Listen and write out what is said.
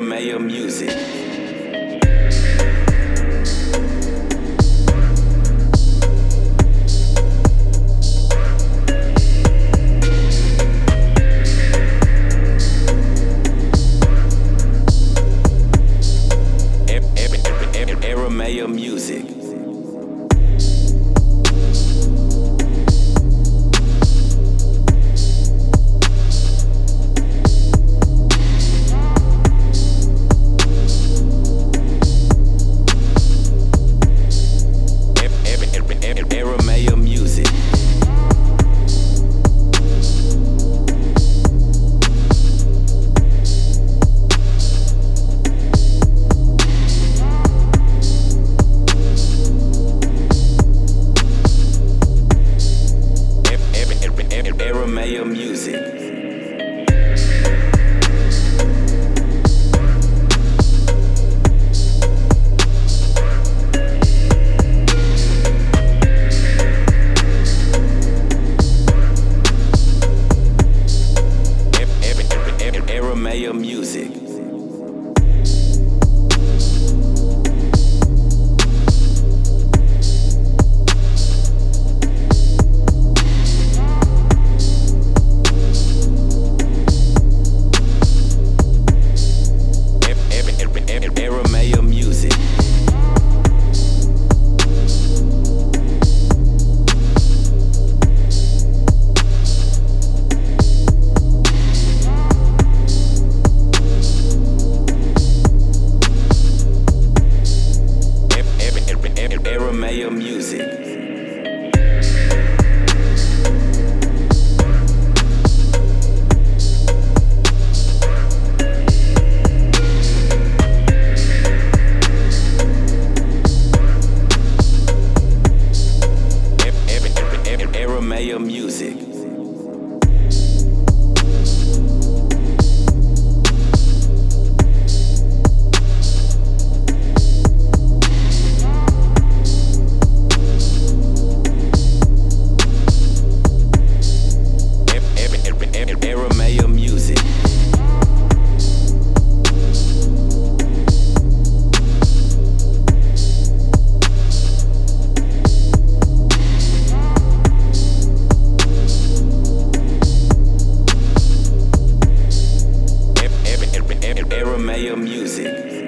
Aramea Music. Mayor Music. Romeo Music. Mayor Music. your music.